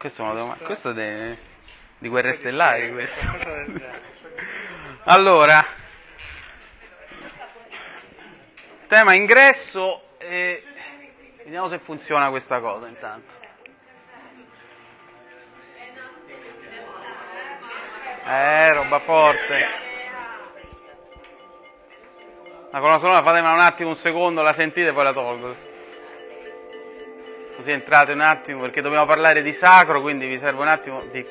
questo, devo- questo è di Guerre Stellari questo. Allora, tema ingresso e vediamo se funziona questa cosa intanto. Eh, roba forte. La colonna sonora fatemela un attimo, un secondo, la sentite e poi la tolgo. Così entrate un attimo perché dobbiamo parlare di sacro, quindi vi serve un attimo di,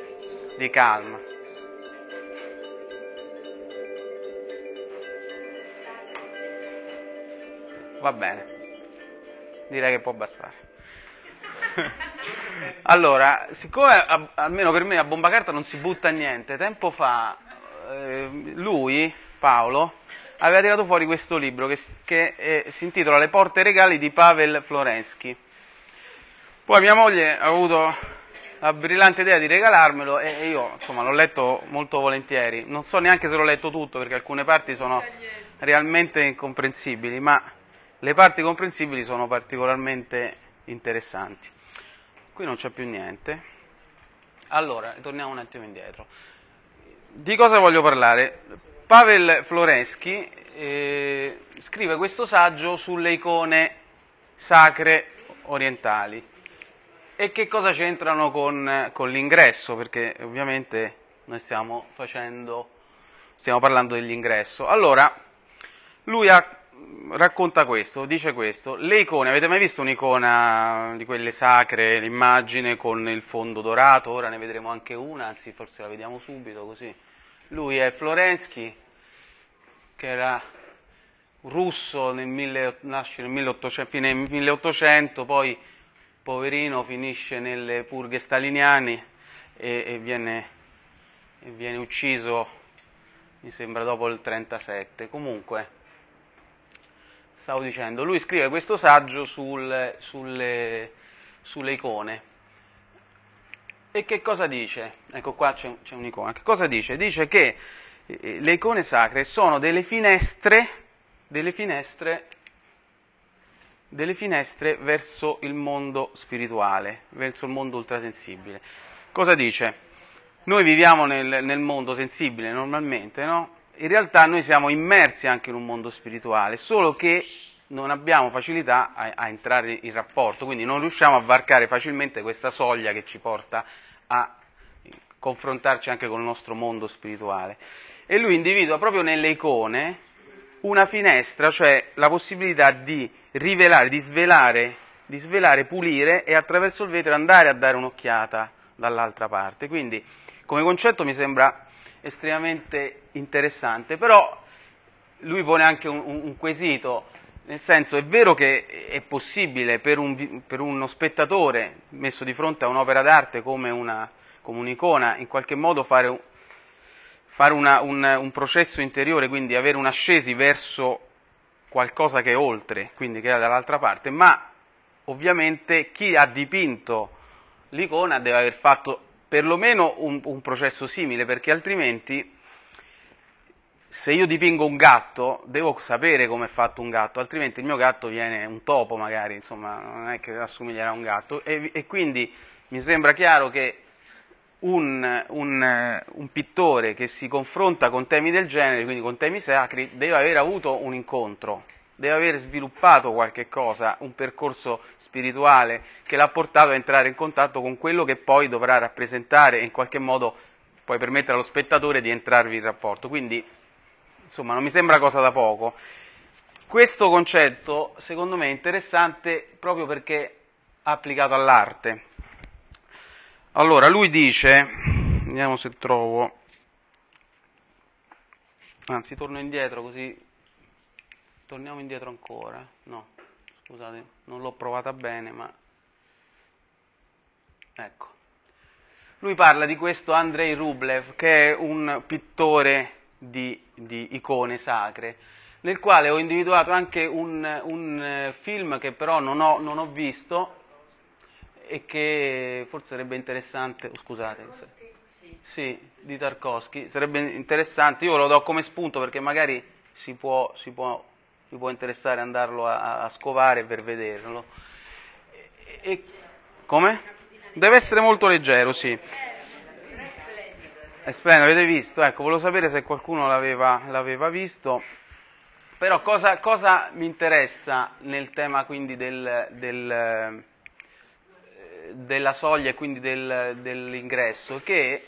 di calma. Va bene, direi che può bastare. allora, siccome a- almeno per me a bomba carta non si butta niente, tempo fa eh, lui, Paolo, aveva tirato fuori questo libro che, che, eh, si intitola Le porte regali di Pavel Florensky. Poi mia moglie ha avuto la brillante idea di regalarmelo e io insomma l'ho letto molto volentieri. Non so neanche se l'ho letto tutto perché alcune parti sono realmente incomprensibili, ma le parti comprensibili sono particolarmente interessanti. Qui non c'è più niente. Allora, torniamo un attimo indietro. Di cosa voglio parlare? Pavel Florensky eh, scrive questo saggio sulle icone sacre orientali. E che cosa c'entrano con, con l'ingresso? Perché ovviamente noi stiamo facendo, stiamo parlando dell'ingresso. Allora, lui ha- racconta questo, dice questo. Le icone, avete mai visto un'icona di quelle sacre, l'immagine con il fondo dorato? Ora ne vedremo anche una, anzi forse la vediamo subito così. Lui è Florensky, che era russo, nel mille- nasce nel 1800, fine 1800, poi poverino finisce nelle purghe staliniane e, e viene, e viene ucciso, mi sembra, dopo il 37. Comunque, stavo dicendo, lui scrive questo saggio sul- sulle, sulle icone. E che cosa dice? Ecco qua c'è, c'è un'icona. Che cosa dice? Dice che eh, le icone sacre sono delle finestre, delle finestre, delle finestre verso il mondo spirituale, verso il mondo ultrasensibile. Cosa dice? Noi viviamo nel, nel mondo sensibile normalmente, no? In realtà noi siamo immersi anche in un mondo spirituale, solo che non abbiamo facilità a, a entrare in rapporto, quindi non riusciamo a varcare facilmente questa soglia che ci porta a confrontarci anche con il nostro mondo spirituale. E lui individua proprio nelle icone una finestra, cioè la possibilità di rivelare, di svelare, di svelare, pulire e attraverso il vetro andare a dare un'occhiata dall'altra parte. Quindi come concetto mi sembra estremamente interessante, però lui pone anche un, un- quesito, nel senso è vero che è possibile per, un per uno spettatore messo di fronte a un'opera d'arte come, una, come un'icona in qualche modo fare, fare una- un, un processo interiore, quindi avere un'ascesi verso qualcosa che è oltre, quindi che è dall'altra parte, ma ovviamente chi ha dipinto l'icona deve aver fatto perlomeno un, un processo simile, perché altrimenti se io dipingo un gatto devo sapere come è fatto un gatto, altrimenti il mio gatto viene un topo magari, insomma non è che assomiglierà a un gatto. E, e quindi mi sembra chiaro che un, un, un pittore che si confronta con temi del genere, quindi con temi sacri, deve aver avuto un incontro, deve aver sviluppato qualche cosa, un percorso spirituale che l'ha portato a entrare in contatto con quello che poi dovrà rappresentare e in qualche modo poi permettere allo spettatore di entrarvi in rapporto. Quindi, insomma, non mi sembra cosa da poco. Questo concetto, secondo me, è interessante proprio perché applicato all'arte. Allora, lui dice, vediamo se trovo, anzi torno indietro così, torniamo indietro ancora, no, scusate, non l'ho provata bene, ma ecco. Lui parla di questo Andrei Rublev, che è un pittore di, di icone sacre, nel quale ho individuato anche un, un eh, film che però non ho, non ho visto e che forse sarebbe interessante, oh, scusate, se- sì, di Tarkovsky, sarebbe interessante, io lo do come spunto perché magari si può, si può, si può interessare andarlo a, a scovare per vederlo. E, e- come? Deve essere molto leggero, sì. È splendido, avete visto? Ecco, volevo sapere se qualcuno l'aveva, l'aveva visto. Però cosa, cosa, mi interessa nel tema quindi del, del, della soglia e quindi del, dell'ingresso? Che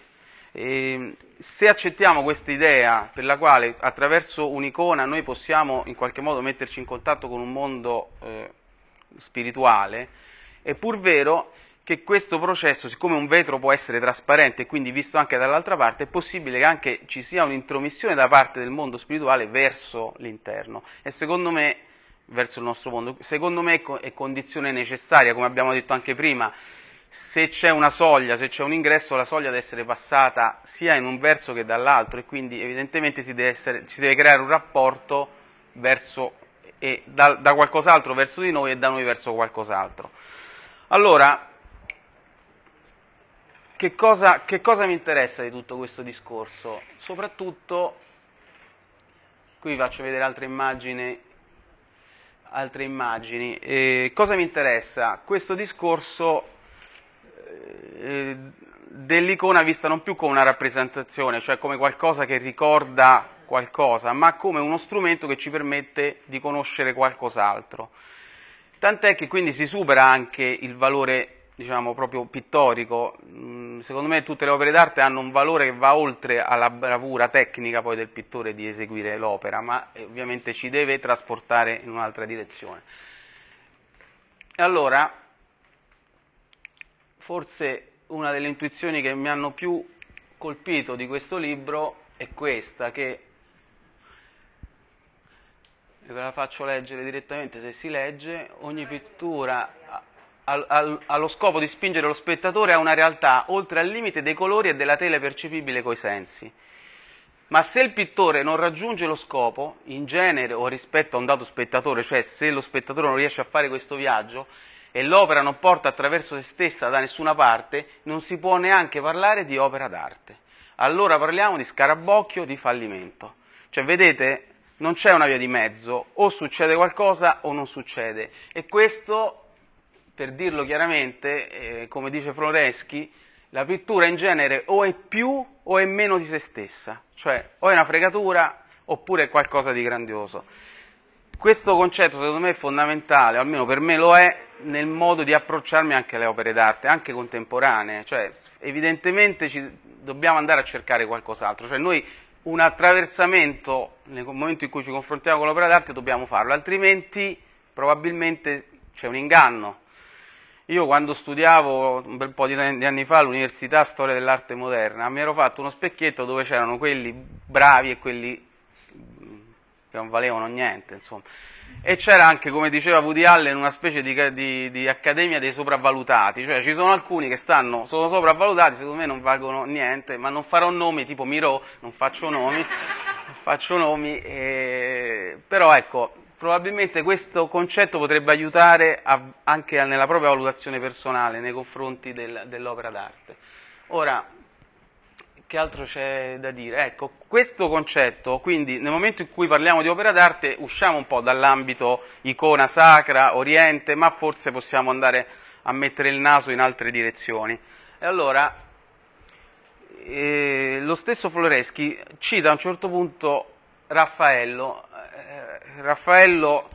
eh, se accettiamo questa idea per la quale attraverso un'icona noi possiamo in qualche modo metterci in contatto con un mondo eh, spirituale, è pur vero che questo processo, siccome un vetro può essere trasparente e quindi visto anche dall'altra parte, è possibile che anche ci sia un'intromissione da parte del mondo spirituale verso l'interno e secondo me, verso il nostro mondo, secondo me è condizione necessaria, come abbiamo detto anche prima, se c'è una soglia, se c'è un ingresso, la soglia deve essere passata sia in un verso che dall'altro e quindi evidentemente si deve, essere, si deve creare un rapporto verso, da, da qualcos'altro verso di noi e da noi verso qualcos'altro. Allora, che cosa, che cosa mi interessa di tutto questo discorso? Soprattutto, qui vi faccio vedere altre immagini, altre immagini. Eh, cosa mi interessa? Questo discorso eh, dell'icona vista non più come una rappresentazione, cioè come qualcosa che ricorda qualcosa, ma come uno strumento che ci permette di conoscere qualcos'altro. Tant'è che quindi si supera anche il valore diciamo, proprio pittorico. Mm, secondo me tutte le opere d'arte hanno un valore che va oltre alla bravura tecnica poi del pittore di eseguire l'opera, ma eh, ovviamente ci deve trasportare in un'altra direzione. E allora, forse una delle intuizioni che mi hanno più colpito di questo libro è questa, che ve la faccio leggere direttamente se si legge, ogni pittura al, al, allo scopo di spingere lo spettatore a una realtà oltre al limite dei colori e della tela percepibile coi sensi. Ma se il pittore non raggiunge lo scopo, in genere o rispetto a un dato spettatore, cioè se lo spettatore non riesce a fare questo viaggio e l'opera non porta attraverso se stessa da nessuna parte, non si può neanche parlare di opera d'arte. Allora parliamo di scarabocchio, di fallimento. Cioè, vedete, non c'è una via di mezzo, o succede qualcosa o non succede. E questo per dirlo chiaramente, eh, come dice Floreschi, la pittura in genere o è più o è meno di se stessa, cioè o è una fregatura oppure è qualcosa di grandioso. Questo concetto secondo me è fondamentale, almeno per me lo è, nel modo di approcciarmi anche alle opere d'arte, anche contemporanee, cioè evidentemente dobbiamo andare a cercare qualcos'altro, cioè noi un attraversamento nel momento in cui ci confrontiamo con l'opera d'arte dobbiamo farlo, altrimenti probabilmente c'è un inganno, io quando studiavo un bel po' di anni fa all'università storia dell'arte moderna, mi ero fatto uno specchietto dove c'erano quelli bravi e quelli che non valevano niente, insomma. E c'era anche, come diceva Woody Allen, una specie di, di, di, accademia dei sopravvalutati, cioè ci sono alcuni che stanno, sono sopravvalutati, secondo me non valgono niente, ma non farò nomi, tipo Miro, non faccio nomi, faccio nomi, eh, però ecco, probabilmente questo concetto potrebbe aiutare a, anche nella propria valutazione personale nei confronti del, dell'opera d'arte. Ora, che altro c'è da dire? Ecco, questo concetto, quindi nel momento in cui parliamo di opera d'arte usciamo un po' dall'ambito icona sacra, oriente, ma forse possiamo andare a mettere il naso in altre direzioni. E allora, eh, lo stesso Floreschi cita a un certo punto Raffaello Raffaello,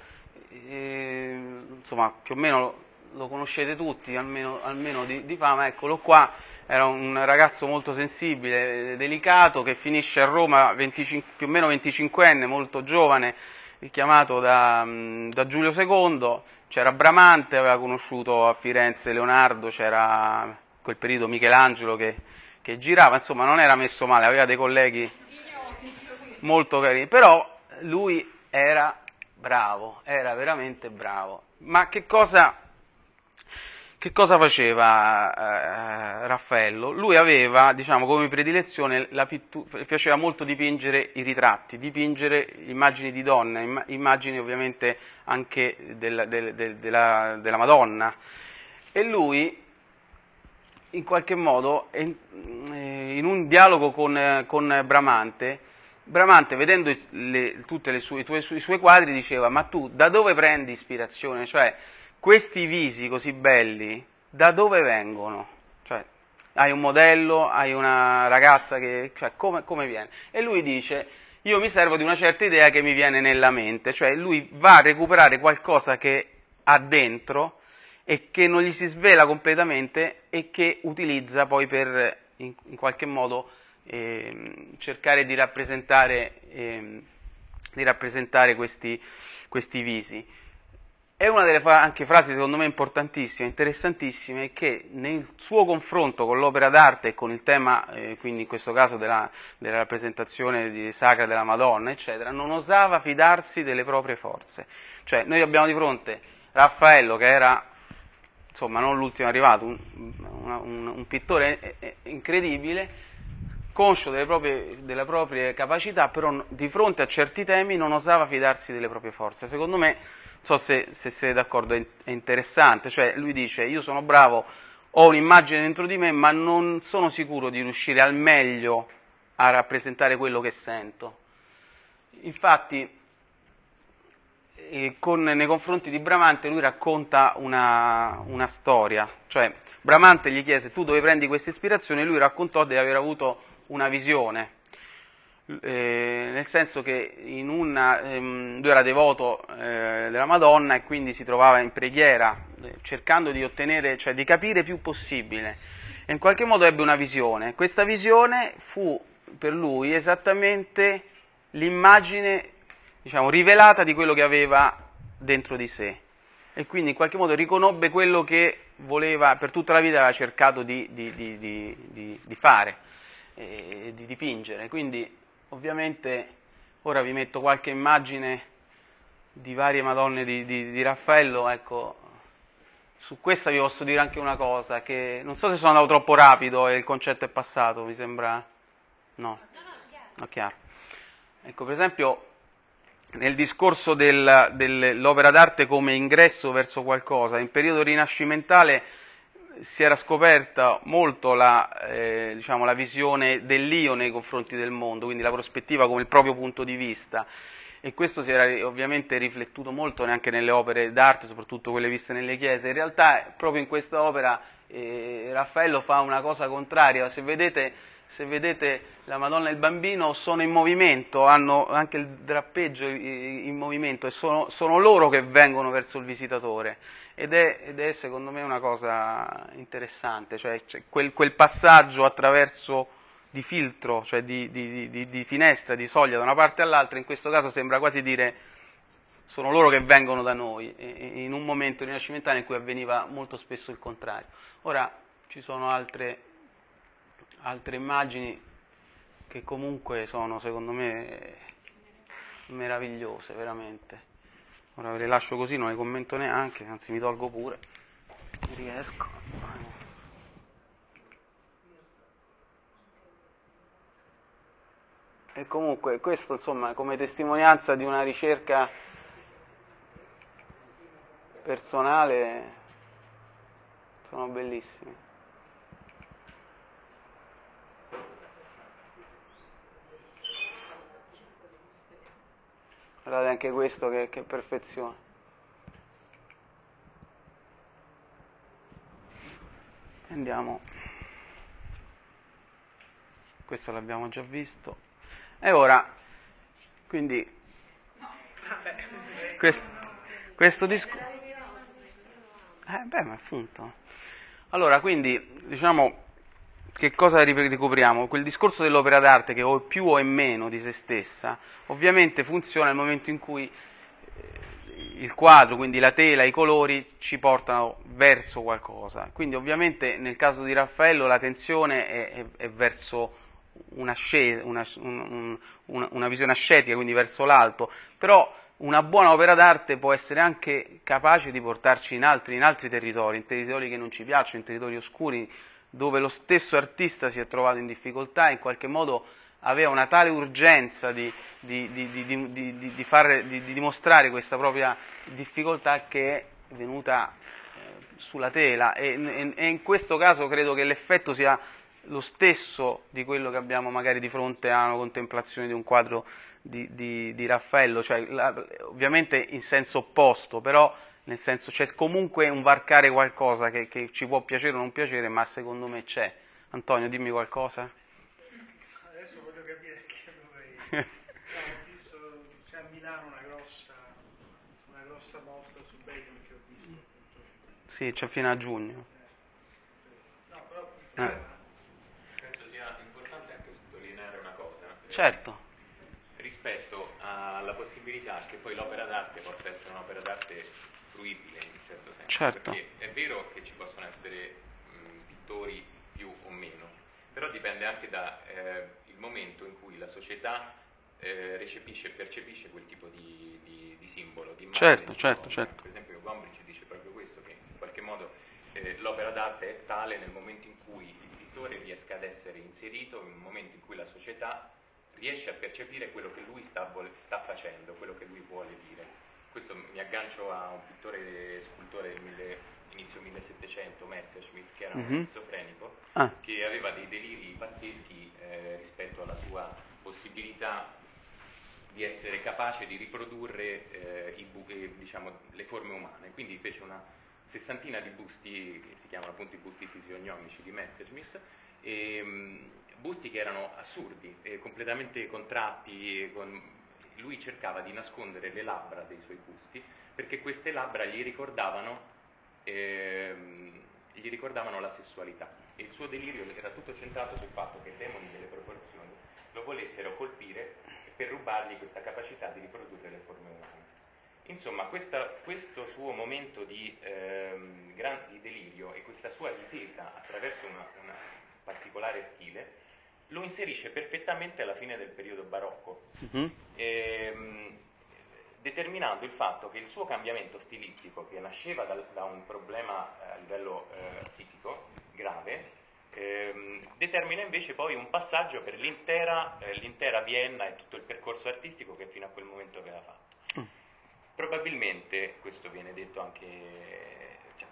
eh, insomma, più o meno lo, lo conoscete tutti, almeno, almeno di, di, fama, eccolo qua, era un ragazzo molto sensibile, delicato, che finisce a Roma 25, più o meno 25enne, molto giovane, chiamato da, da Giulio II, c'era Bramante, aveva conosciuto a Firenze Leonardo, c'era in quel periodo Michelangelo che, che girava, insomma non era messo male, aveva dei colleghi molto carini, però lui era bravo, era veramente bravo. Ma che cosa, che cosa faceva eh, Raffaello? Lui aveva, diciamo, come predilezione, la pittura, piaceva molto dipingere i ritratti, dipingere immagini di donne, immagini ovviamente anche del, del, del, della, della Madonna. E lui, in qualche modo, in un dialogo con, con Bramante, Bramante, vedendo tutti i suoi quadri, diceva: Ma tu da dove prendi ispirazione? Cioè, questi visi così belli, da dove vengono? hai un modello, hai una ragazza che... Cioè, come, come viene? E lui dice, io mi servo di una certa idea che mi viene nella mente, cioè lui va a recuperare qualcosa che ha dentro e che non gli si svela completamente e che utilizza poi per in, in qualche modo eh, cercare di rappresentare, eh, di rappresentare questi, questi visi. E una delle anche frasi secondo me importantissime, interessantissime, è che nel suo confronto con l'opera d'arte e con il tema, eh, quindi in questo caso della, della rappresentazione di, sacra della Madonna, eccetera, non osava fidarsi delle proprie forze. Cioè noi abbiamo di fronte Raffaello che era, insomma, non l'ultimo arrivato, un, un, un pittore eh, eh, incredibile, conscio delle proprie, delle proprie capacità, però di fronte a certi temi non osava fidarsi delle proprie forze. Secondo me so se, se siete d'accordo, è, è interessante, cioè lui dice io sono bravo, ho un'immagine dentro di me, ma non sono sicuro di riuscire al meglio a rappresentare quello che sento. Infatti, eh, con, nei confronti di Bramante lui racconta una, una, storia, cioè Bramante gli chiese tu dove prendi questa ispirazione e lui raccontò di aver avuto una visione. Eh, nel senso che una, ehm, lui era devoto eh, della Madonna e quindi si trovava in preghiera eh, cercando di ottenere, cioè di capire più possibile. E in qualche modo ebbe una visione. Questa visione fu per lui esattamente l'immagine diciamo, rivelata di quello che aveva dentro di sé. E quindi in qualche modo riconobbe quello che voleva, per tutta la vita aveva cercato di, di, di, di fare, e di dipingere. Quindi Ovviamente ora vi metto qualche immagine di varie Madonne di, di, di, Raffaello, ecco, su questa vi posso dire anche una cosa, che non so se sono andato troppo rapido e il concetto è passato, mi sembra... No, no, chiaro. Ecco, per esempio, nel discorso del, dell'opera d'arte come ingresso verso qualcosa, in periodo rinascimentale si era scoperta molto la, eh, diciamo, la, visione dell'io nei confronti del mondo, quindi la prospettiva come il proprio punto di vista. E questo si era ovviamente riflettuto molto anche nelle opere d'arte, soprattutto quelle viste nelle chiese. In realtà, proprio in questa opera, eh, Raffaello fa una cosa contraria. Se vedete, se vedete, la Madonna e il Bambino sono in movimento, hanno anche il drappeggio in movimento e sono, sono loro che vengono verso il visitatore ed è, ed è, secondo me una cosa interessante, cioè quel, quel, passaggio attraverso di filtro, cioè di, di, di, di, finestra, di soglia da una parte all'altra, in questo caso sembra quasi dire sono loro che vengono da noi, in un momento rinascimentale in cui avveniva molto spesso il contrario. Ora ci sono altre, altre immagini che comunque sono secondo me meravigliose, veramente. Ora ve le lascio così, non le commento neanche, anzi mi tolgo pure. Riesco. E comunque questo insomma come testimonianza di una ricerca personale sono bellissimi. Guardate anche questo che, che perfezione. Andiamo. Questo l'abbiamo già visto. E ora, quindi, questo, questo discorso... Eh, beh, ma appunto. Allora, quindi, diciamo, che cosa ricopriamo? Quel discorso dell'opera d'arte che o è più o è meno di se stessa, ovviamente funziona nel momento in cui eh, il quadro, quindi la tela, i colori ci portano verso qualcosa. Quindi ovviamente nel caso di Raffaello la tensione è, è, è verso una, una, un, una, una visione ascetica, quindi verso l'alto, però una buona opera d'arte può essere anche capace di portarci in altri, in altri territori, in territori che non ci piacciono, in territori oscuri, dove lo stesso artista si è trovato in difficoltà e in qualche modo aveva una tale urgenza di, di, di, di far, dimostrare questa propria difficoltà che è venuta eh, sulla tela. E, e, in questo caso credo che l'effetto sia lo stesso di quello che abbiamo magari di fronte a una contemplazione di un quadro di, Raffaello, cioè la, ovviamente in senso opposto, però nel senso c'è comunque un varcare qualcosa che, che, ci può piacere o non piacere, ma secondo me c'è, Antonio, dimmi qualcosa. Adesso voglio capire che dove ho visto c'è a Milano una grossa, una grossa mostra su Bacon che ho visto appunto. Sì, c'è fino a giugno. No, però Eh. Penso sia importante anche sottolineare una cosa. eh, Certo, rispetto alla possibilità che poi l'opera d'arte possa essere un'opera d'arte fruibile in un certo senso. Certo. Perché è vero che ci possono essere mh, pittori più o meno, però dipende anche dal momento in cui la società eh, recepisce e percepisce quel tipo di, di- di simbolo, di immagine, Certo, certo, certo. Per esempio Gombrich dice proprio questo, che in qualche modo eh, l'opera d'arte è tale nel momento in cui il pittore riesca ad essere inserito, in un momento in cui la società riesce a percepire quello che lui sta, sta facendo, quello che lui vuole dire. Questo mi aggancio a un pittore scultore del mille- inizio 1700, Messerschmitt, che era uno Mhm. schizofrenico, Ah. che aveva dei deliri pazzeschi eh, rispetto alla sua possibilità di essere capace di riprodurre eh, i eh, diciamo, le forme umane. Quindi fece una sessantina di busti, che si chiamano appunto i busti fisionomici di Messerschmitt, e, mh, busti che erano assurdi, eh, completamente contratti. e con- Lui cercava di nascondere le labbra dei suoi busti perché queste labbra gli ricordavano ehm, gli ricordavano la sessualità e il suo delirio era tutto centrato sul fatto che i demoni delle proporzioni lo volessero colpire per rubargli questa capacità di riprodurre le forme umane. Insomma, questa- questo suo momento di, ehm, gran- di delirio e questa sua difesa attraverso una particolare stile lo inserisce perfettamente alla fine del periodo barocco, Mhm. ehm, determinando il fatto che il suo cambiamento stilistico, che nasceva dal- da un problema eh, a livello eh, psichico grave, ehm, determina invece poi un passaggio per l'intera, eh, l'intera Vienna e tutto il percorso artistico che fino a quel momento aveva fatto. Mm. Probabilmente, questo viene detto anche, cioè,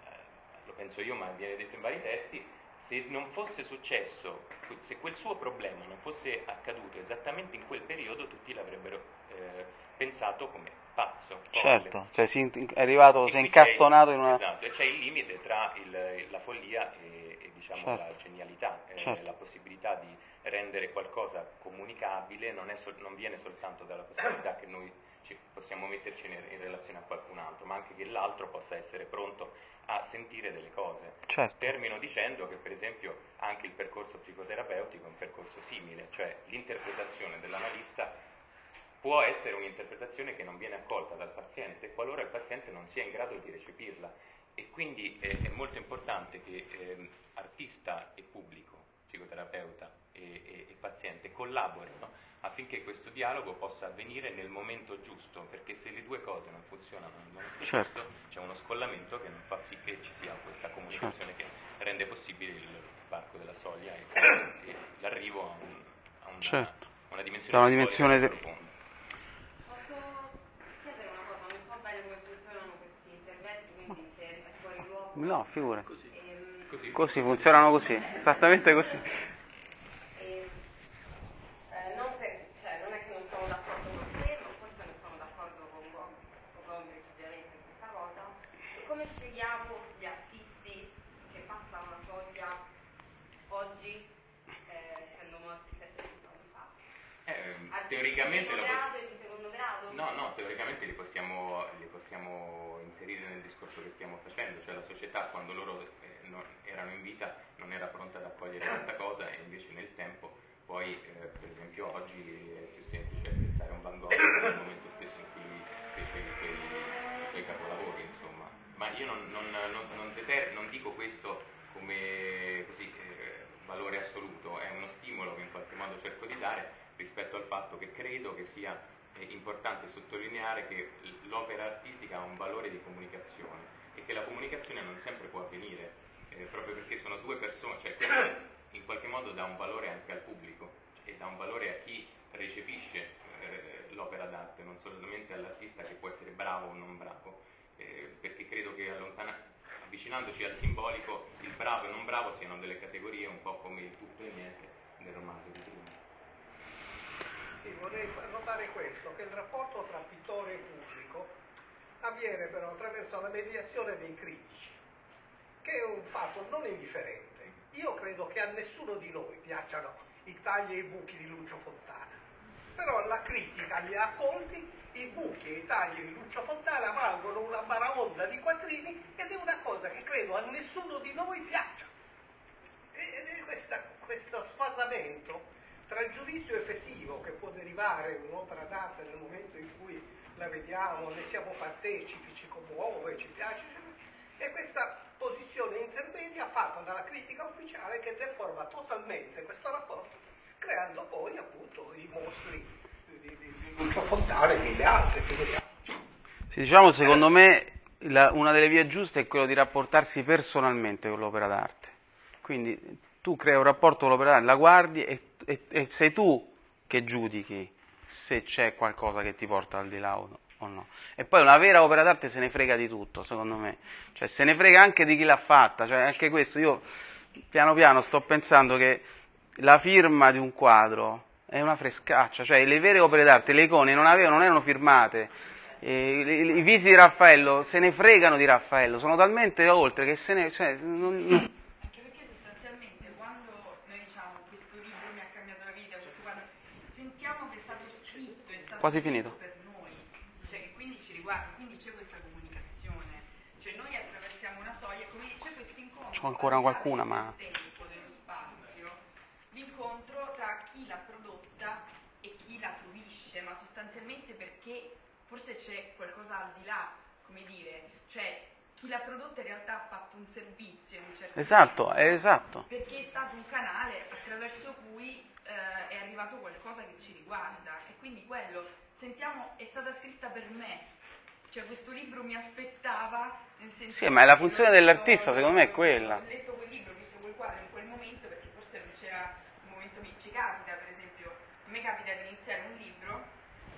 lo penso io, ma viene detto in vari testi, se non fosse successo, se quel suo problema non fosse accaduto esattamente in quel periodo, tutti l'avrebbero eh, pensato come pazzo. folle. certo, cioè si è arrivato, E si è incastonato in una... Esatto, e c'è il limite tra il- la follia e, e, diciamo, Certo. la genialità, eh, Certo. la possibilità di rendere qualcosa comunicabile non, è sol- non viene soltanto dalla possibilità che noi ci possiamo metterci in, relazione a qualcun altro, ma anche che l'altro possa essere pronto a sentire delle cose. Certo, Termino dicendo che per esempio anche il percorso psicoterapeutico è un percorso simile, cioè l'interpretazione dell'analista può essere un'interpretazione che non viene accolta dal paziente qualora il paziente non sia in grado di recepirla e quindi è, molto importante che ehm, artista e pubblico, psicoterapeuta e, e- e paziente collaborino affinché questo dialogo possa avvenire nel momento giusto, perché se le due cose non funzionano nel momento Certo. giusto c'è uno scollamento che non fa sì che ci sia questa comunicazione che rende possibile il varco della soglia e, e l'arrivo a, un- a una, Certo. una dimensione, una dimensione se- profonda. Posso chiedere una cosa? Non so bene come funzionano questi interventi, quindi se è fuori luogo. no, figura. Ehm, Così. Così, funzionano così, esattamente così. ehm, eh, non, per- cioè, non è che non sono d'accordo con te, ma forse non sono d'accordo con Gom- con Gombrich ovviamente in questa cosa. E come spieghiamo gli artisti che passano la soglia oggi, eh, essendo morti 700 anni fa? Eh, Artisti teoricamente poss- grado e di secondo grado? No, no, teoricamente li possiamo, li possiamo inserire nel discorso che stiamo facendo, cioè la società quando loro eh, non- erano in vita non era pronta ad accogliere questa cosa e invece nel tempo poi, eh, per esempio oggi è più semplice pensare a un Van Gogh nel momento stesso in cui lui fece i suoi, i suoi capolavori, insomma. Ma io non, non- non- non deter- non dico questo come così, eh, valore assoluto, è uno stimolo che in qualche modo cerco di dare rispetto al fatto che credo che sia eh, importante sottolineare che l'opera artistica ha un valore di comunicazione e che la comunicazione non sempre può avvenire, eh, proprio perché sono due persone, cioè questo in qualche modo dà un valore anche al pubblico e dà un valore a chi recepisce eh, l'opera d'arte, non solamente all'artista che può essere bravo o non bravo, eh, perché credo che allontana- avvicinandoci al simbolico il bravo e non bravo siano delle categorie un po' come il tutto e niente del romanzo di prima. Sì, vorrei notare questo, che il rapporto tra pittore e pubblico avviene però attraverso la mediazione dei critici, che è un fatto non indifferente. Io credo che a nessuno di noi piacciono i tagli e i buchi di Lucio Fontana, però la critica li ha accolti, i buchi e i tagli di Lucio Fontana valgono una baraonda di quattrini ed è una cosa che credo a nessuno di noi piaccia. Ed è questa, questo sfasamento tra il giudizio effettivo che può derivare un'opera d'arte nel momento in cui la vediamo, ne siamo partecipi, ci commuove, ci piace, e questa posizione intermedia fatta dalla critica ufficiale che deforma totalmente questo rapporto, creando poi appunto i mostri di, di, di Lucio Fontana e mille altri, figuriamoci. Sì, diciamo, secondo me la- una delle vie giuste è quello di rapportarsi personalmente con l'opera d'arte. Quindi tu crei un rapporto con l'opera d'arte, la guardi e, e- e sei tu che giudichi se c'è qualcosa che ti porta al di là o no. o no. E poi una vera opera d'arte se ne frega di tutto, secondo me. Cioè se ne frega anche di chi l'ha fatta. Cioè anche questo, io piano piano sto pensando che la firma di un quadro è una frescaccia, cioè le vere opere d'arte, le icone non, avevano, non erano firmate, i, i visi di Raffaello se ne fregano di Raffaello, sono talmente oltre che se ne... Cioè, non- non- Anche perché sostanzialmente quando noi diciamo questo libro mi ha cambiato la vita, questo quadro, sentiamo che è stato scritto, è stato Quasi finito. per noi, cioè che quindi ci riguarda, quindi c'è questa comunicazione, cioè noi attraversiamo una soglia, come c'è questo incontro. C'ho ancora qualcuna, del ma- tempo, dello spazio, l'incontro tra chi l'ha prodotta e chi la fruisce, ma sostanzialmente perché forse c'è qualcosa al di là, come dire, cioè chi l'ha prodotta in realtà ha fatto un servizio in un certo Esatto, senso, è esatto. perché è stato un canale attraverso cui eh, è arrivato qualcosa che ci riguarda e quindi quello, sentiamo, è stata scritta per me. Cioè questo libro mi aspettava, nel senso Sì, ma è la che funzione dell'artista, secondo me, è quella. Ho letto quel libro, ho visto quel quadro in quel momento perché forse non c'era un momento mi- ci capita, per esempio, a me capita di iniziare un libro,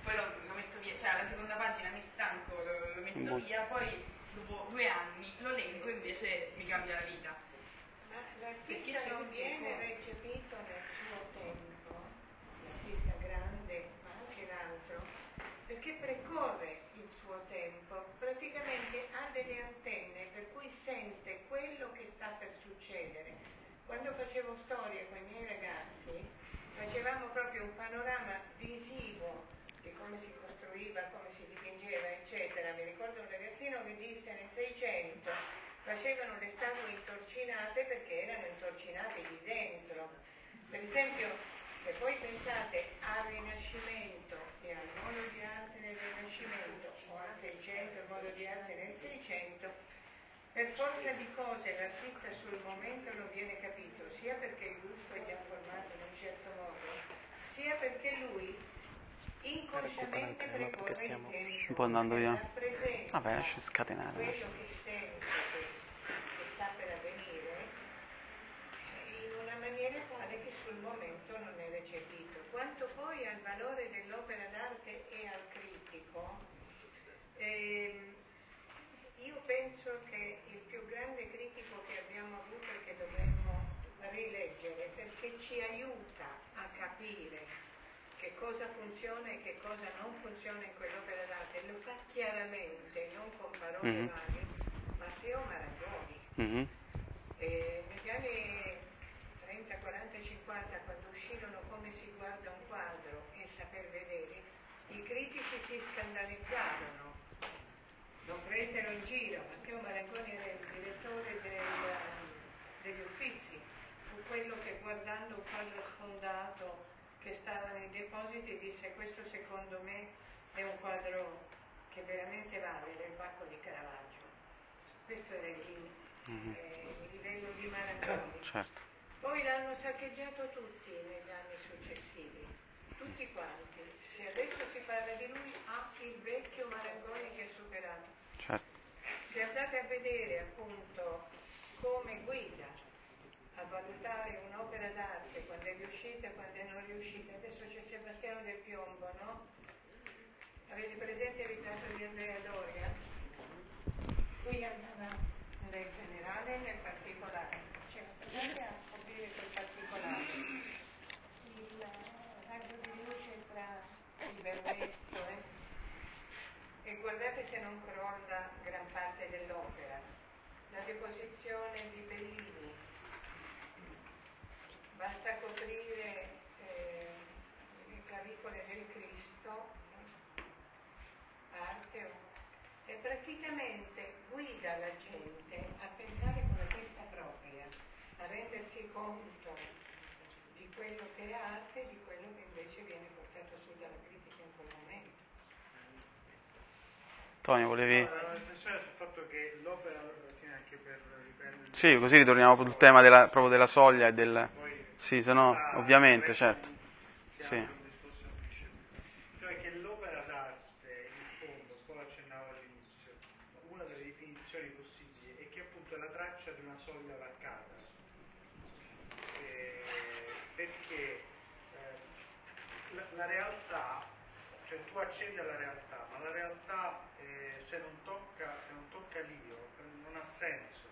poi lo, lo metto via, cioè alla seconda pagina mi stanco, lo, lo metto Boh. via, poi dopo due anni lo leggo e invece mi cambia la vita. Ma l'artista non viene recepito nel suo tempo, l'artista grande ma anche l'altro, perché precorre il suo tempo, praticamente ha delle antenne per cui sente quello che sta per succedere. Quando facevo storia con i miei ragazzi, facevamo proprio un panorama visivo di come si costruiva, come si dipingeva, eccetera. Mi ricordo un ragazzino che disse nel 600 facevano le statue intorcinate perché erano intorcinate di dentro. Per esempio, se voi pensate al Rinascimento e al modo di arte nel Rinascimento o al 600 il modo di arte nel 600, per forza di cose l'artista sul momento non viene capito, sia perché il gusto è già formato in un certo modo, sia perché lui inconsciamente precorre il stiamo tempo un po' andando via. rappresenta Vabbè, lasci scatenare. quello che sente che, sta per avvenire in una maniera tale che sul momento non è recepito. Quanto poi al valore dell'opera d'arte e al critico, ehm, io penso che il più grande critico che abbiamo avuto e che dovremmo rileggere perché ci aiuta a capire che cosa funziona e che cosa non funziona in quell'opera d'arte, lo fa chiaramente, non con parole Mhm. varie, Matteo Marangoni. Mhm. E negli anni 30, 40, 50, quando uscirono come si guarda un quadro e saper vedere, i critici si scandalizzarono, lo presero in giro. Matteo Marangoni era il direttore del- degli Uffizi, fu quello che guardando un quadro sfondato che stava nei depositi disse questo secondo me è un quadro che veramente vale del Bacco di Caravaggio. Questo era il, eh, il livello di Marangoni. Certo. Poi l'hanno saccheggiato tutti negli anni successivi, tutti quanti. Se adesso si parla di lui, ha il vecchio Marangoni che è superato. Se andate a vedere appunto come guida a valutare un'opera d'arte, quando è riuscita e quando non è riuscita, adesso c'è Sebastiano del Piombo, no? Avete presente il ritratto di Andrea Doria? Lui andava nel generale e nel particolare. Cioè, guardate se non crolla gran parte dell'opera. La deposizione di Bellini, basta coprire eh, le clavicole del Cristo, arte, e praticamente guida la gente a pensare con la testa propria, a rendersi conto di quello che è arte, di per riprendere... Sì, così ritorniamo sul tema della, proprio della soglia e del... Sì, se no, ovviamente, certo. Sì. apre un discorso amplificato. Cioè che l'opera d'arte, in fondo, un po' lo accennavo all'inizio, una delle definizioni possibili è che appunto è la traccia di una soglia varcata. Eh, perché eh, la, la realtà, cioè tu accendi alla realtà, ma la realtà eh, se, non tocca, se non tocca l'io eh, non ha senso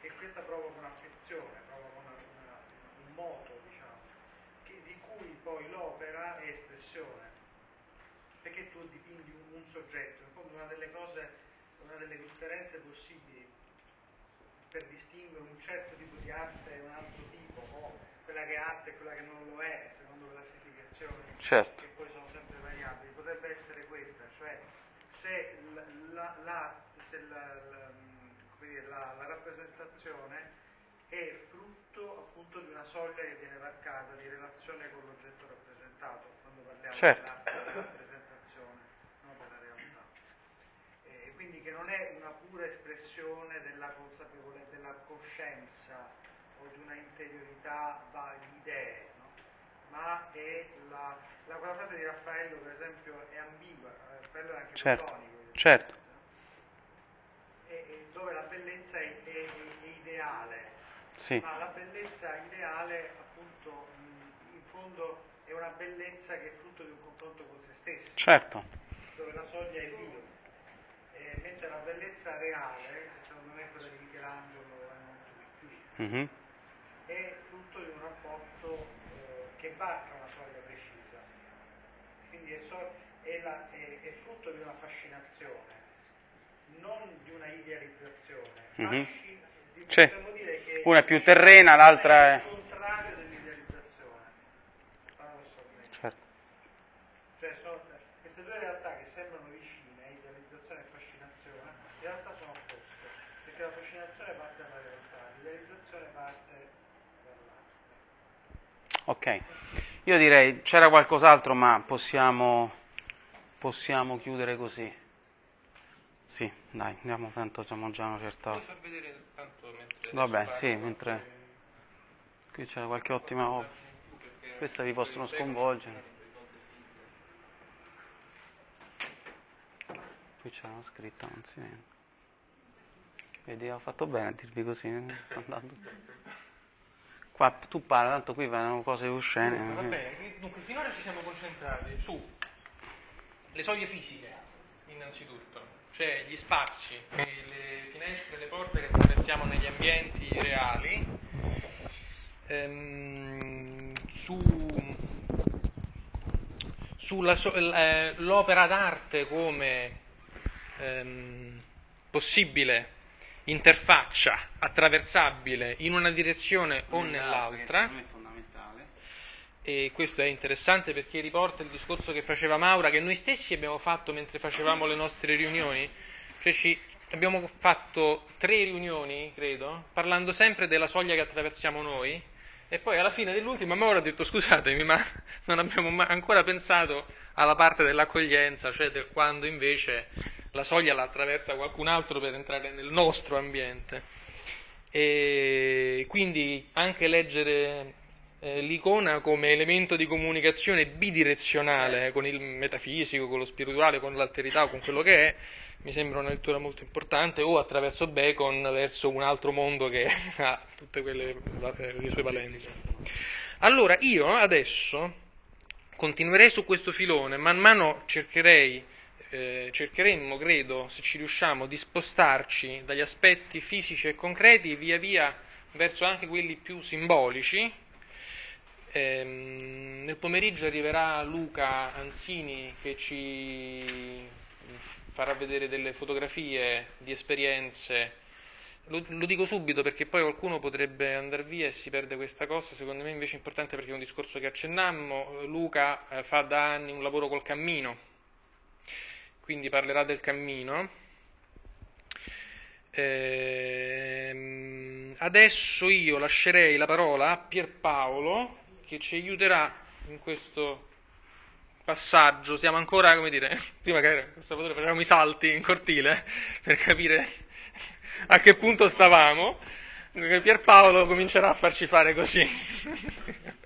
e questa provoca un'affezione, provoca una- una- un moto, diciamo, che- di cui poi l'opera è espressione. Perché tu dipingi un, un soggetto, in fondo una delle cose, una delle differenze possibili per distinguere un certo tipo di arte e un altro tipo, o quella che è arte e quella che non lo è, secondo classificazioni Certo. che poi sono sempre variabili, potrebbe essere questa, cioè se la, la- la- se la- la- dire, la- la rappresentazione è frutto appunto di una soglia che viene varcata di relazione con l'oggetto rappresentato, quando parliamo Certo. della rappresentazione, non della realtà. E quindi che non è una pura espressione della consapevolezza, della coscienza o di una interiorità di idee, no? ma è la, la- quella frase di Raffaello per esempio è ambigua, Raffaello era anche Certo, platonico, certo. e- e dove la bellezza è, è- è ideale, Sì, ma la bellezza ideale appunto in fondo è una bellezza che è frutto di un confronto con se stesso certo. dove la soglia è Dio, Eh, mentre la bellezza reale, secondo me quella di Michelangelo è molto di più, Mhm. è frutto di un rapporto eh, che varca una soglia precisa, quindi è, so- è la- è- è frutto di una fascinazione, non di una idealizzazione. Mhm. Fasci- di- Sì. potremmo dire che Una è più terrena, l'altra è- certo. Cioè sono, queste due realtà che sembrano vicine, idealizzazione e fascinazione, in realtà sono opposte, perché la fascinazione parte dalla realtà, l'idealizzazione parte dall'arte. Ok, io direi c'era qualcos'altro, ma possiamo, possiamo chiudere così. Sì, dai, andiamo, tanto siamo già una certa Puoi far vedere tanto mentre Vabbè, adesso sì, parlo, mentre- Qui c'è qualche ottima perché- Queste vi possono sconvolgere. Qui c'è una scritta, non si vede. Vedi, ho fatto bene a dirvi così. eh, andando. Qua tu parli, tanto qui vanno cose oscene. Va eh. bene, dunque finora ci siamo concentrati su le soglie fisiche, innanzitutto, cioè gli spazi, le finestre, le porte che attraversiamo negli ambienti reali, ehm, su, sulla so- eh, l'opera d'arte come ehm, possibile interfaccia attraversabile in una direzione o nell'altra. Che secondo me è fondamentale. E questo è interessante perché riporta il discorso che faceva Maura, che noi stessi abbiamo fatto mentre facevamo le nostre riunioni. Cioè ci, abbiamo fatto tre riunioni, credo, parlando sempre della soglia che attraversiamo noi. E poi alla fine dell'ultima Maura ha detto scusatemi, ma non abbiamo ma- ancora pensato alla parte dell'accoglienza, cioè del quando invece la soglia la attraversa qualcun altro per entrare nel nostro ambiente. E quindi anche leggere eh, l'icona come elemento di comunicazione bidirezionale eh, con il metafisico, con lo spirituale, con l'alterità o con quello che è, mi sembra una lettura molto importante, o attraverso Bacon verso un altro mondo che ha tutte quelle eh, le sue valenze. Allora io adesso continuerei su questo filone, man mano cercherei, eh, cercheremmo, credo, se ci riusciamo, di spostarci dagli aspetti fisici e concreti via via verso anche quelli più simbolici. Ehm, nel pomeriggio arriverà Luca Anzini che ci farà vedere delle fotografie di esperienze. Lo, lo dico subito perché poi qualcuno potrebbe andare via e si perde questa cosa, secondo me invece è importante perché è un discorso che accennammo. Luca eh, fa da anni un lavoro col cammino, quindi parlerà del cammino Ehm, adesso io lascerei la parola a Pierpaolo che ci aiuterà in questo passaggio. Stiamo ancora, come dire, prima che Salvatore facevamo i salti in cortile per capire a che punto stavamo. Pierpaolo comincerà a farci fare così.